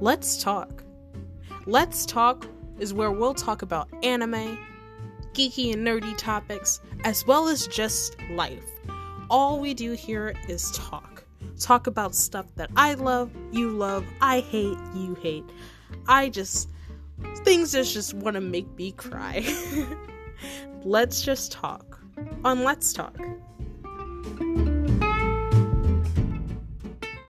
let's talk. Let's talk is where we'll talk about anime, geeky and nerdy topics, as well as just life. All we do here is talk. Talk about stuff that I love, you love, I hate, you hate. I just things that just want to make me cry. Let's just talk on Let's Talk.